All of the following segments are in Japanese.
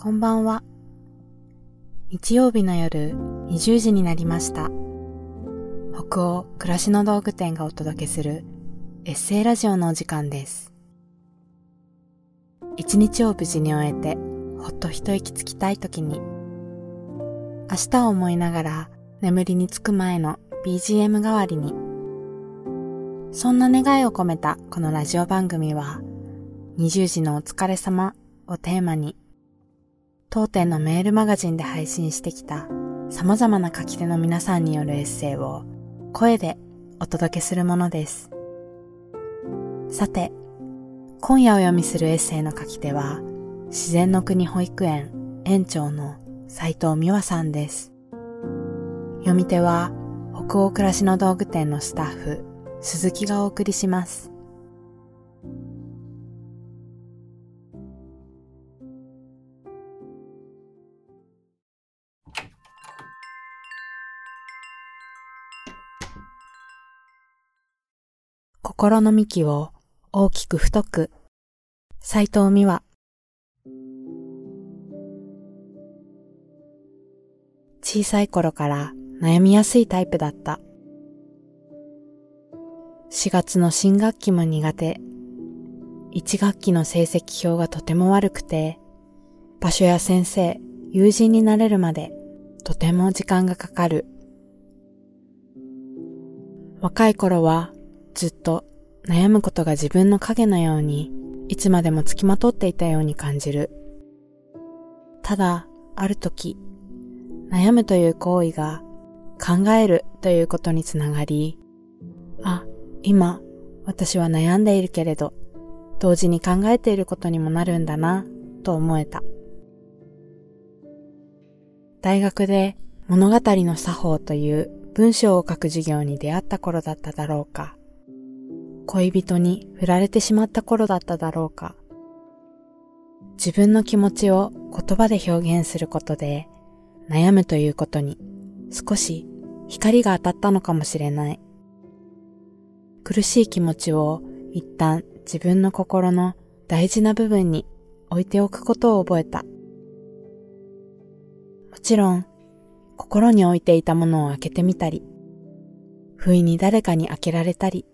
こんばんは。日曜日の夜20時になりました。北欧暮らしの道具店がお届けするエッセイラジオのお時間です。一日を無事に終えてほっと一息つきたい時に明日を思いながら眠りにつく前の BGM 代わりにそんな願いを込めたこのラジオ番組は20時のお疲れ様をテーマに当店のメールマガジンで配信してきた様々な書き手の皆さんによるエッセイを声でお届けするものです。さて、今夜お読みするエッセイの書き手は自然の国保育園園長の斉藤美和さんです。読み手は北欧暮らしの道具店のスタッフ鈴木がお送りします。心の幹を大きく太く斉藤美和小さい頃から悩みやすいタイプだった。4月の新学期も苦手。1学期の成績表がとても悪くて、場所や先生、友人になれるまでとても時間がかかる。若い頃はずっと悩むことが自分の影のようにいつまでもつきまとっていたように感じる。ただ、ある時、悩むという行為が考えるということにつながり、あ、今私は悩んでいるけれど、同時に考えていることにもなるんだな、と思えた。大学で物語の作法という文章を書く授業に出会った頃だっただろうか。恋人に振られてしまった頃だっただろうか。自分の気持ちを言葉で表現することで悩むということに少し光が当たったのかもしれない。苦しい気持ちを一旦自分の心の大事な部分に置いておくことを覚えた。もちろん、心に置いていたものを開けてみたり、不意に誰かに開けられたり、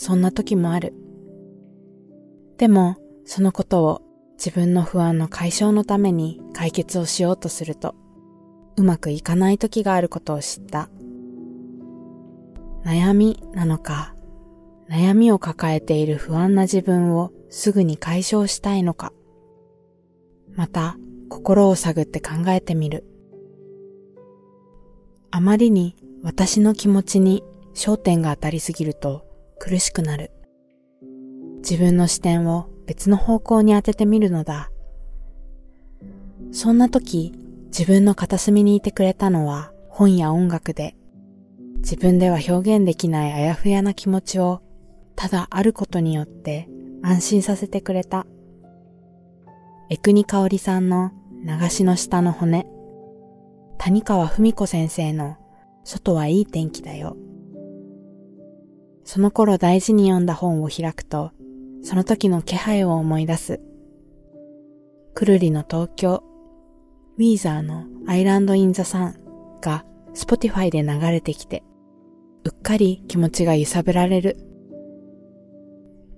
そんな時もある。でも、そのことを自分の不安の解消のために解決をしようとすると、うまくいかない時があることを知った。悩みなのか、悩みを抱えている不安な自分をすぐに解消したいのか、また心を探って考えてみる。あまりに私の気持ちに焦点が当たりすぎると苦しくなる。自分の視点を別の方向に当ててみるのだ。そんな時、自分の片隅にいてくれたのは本や音楽で、自分では表現できないあやふやな気持ちをただあることによって安心させてくれた。江国香織さんの流しの下の骨、谷川文子先生の外はいい天気だよ。その頃大事に読んだ本を開くと、その時の気配を思い出す。くるりの東京、ウィーザーのアイランド・イン・ザ・サンが Spotify で流れてきて、うっかり気持ちが揺さぶられる。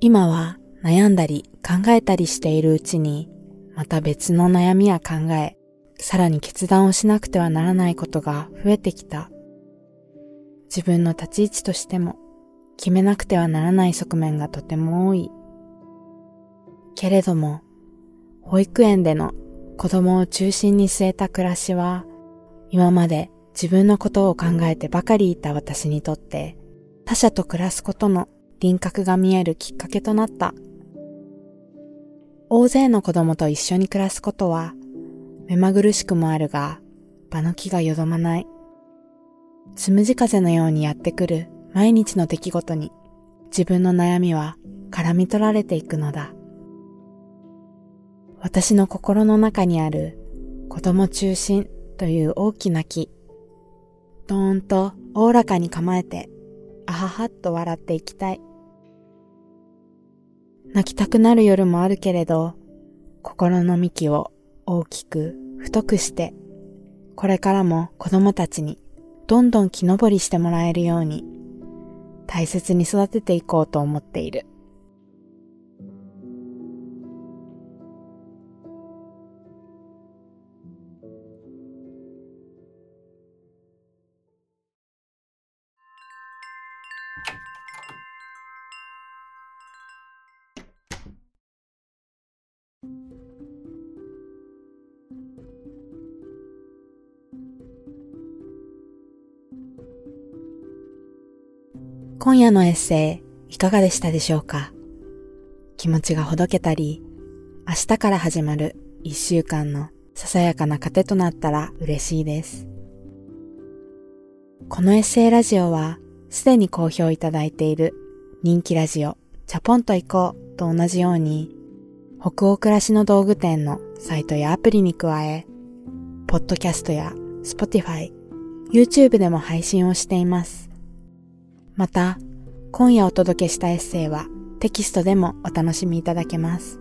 今は悩んだり考えたりしているうちに、また別の悩みや考え、さらに決断をしなくてはならないことが増えてきた。自分の立ち位置としても、決めなくてはならない側面がとても多い。けれども、保育園での子供を中心に据えた暮らしは、今まで自分のことを考えてばかりいた私にとって、他者と暮らすことの輪郭が見えるきっかけとなった。大勢の子供と一緒に暮らすことは、目まぐるしくもあるが、場の気がよどまない。つむじ風のようにやってくる毎日の出来事に、自分の悩みは絡み取られていくのだ。私の心の中にある子供中心という大きな木。どーんとおおらかに構えて、あははっと笑っていきたい。泣きたくなる夜もあるけれど、心の幹を大きく太くして、これからも子供たちにどんどん木登りしてもらえるように大切に育てていこうと思っている。今夜のエッセイいかがでしたでしょうか？気持ちがほどけたり、明日から始まる一週間のささやかな糧となったら嬉しいです。このエッセイラジオはすでに好評いただいている人気ラジオチャポンと行こうと同じように北欧暮らしの道具店のサイトやアプリに加え、ポッドキャストや Spotify、YouTube でも配信をしています。また、今夜お届けしたエッセイはテキストでもお楽しみいただけます。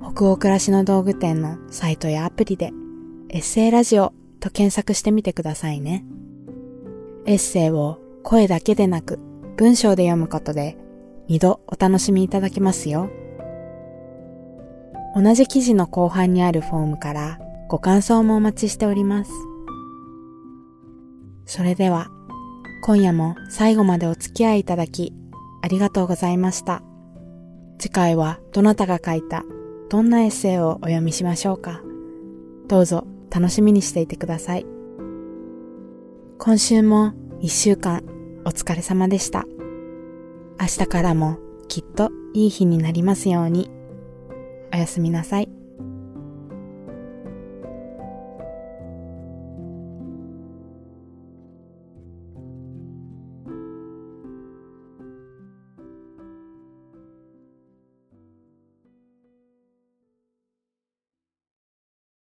北欧暮らしの道具店のサイトやアプリでエッセイラジオと検索してみてくださいね。エッセイを声だけでなく文章で読むことで二度お楽しみいただけますよ。同じ記事の後半にあるフォームからご感想もお待ちしております。それでは今夜も最後までお付き合いいただき、ありがとうございました。次回はどなたが書いたどんなエッセイをお読みしましょうか。どうぞ楽しみにしていてください。今週も一週間お疲れ様でした。明日からもきっといい日になりますように。おやすみなさい。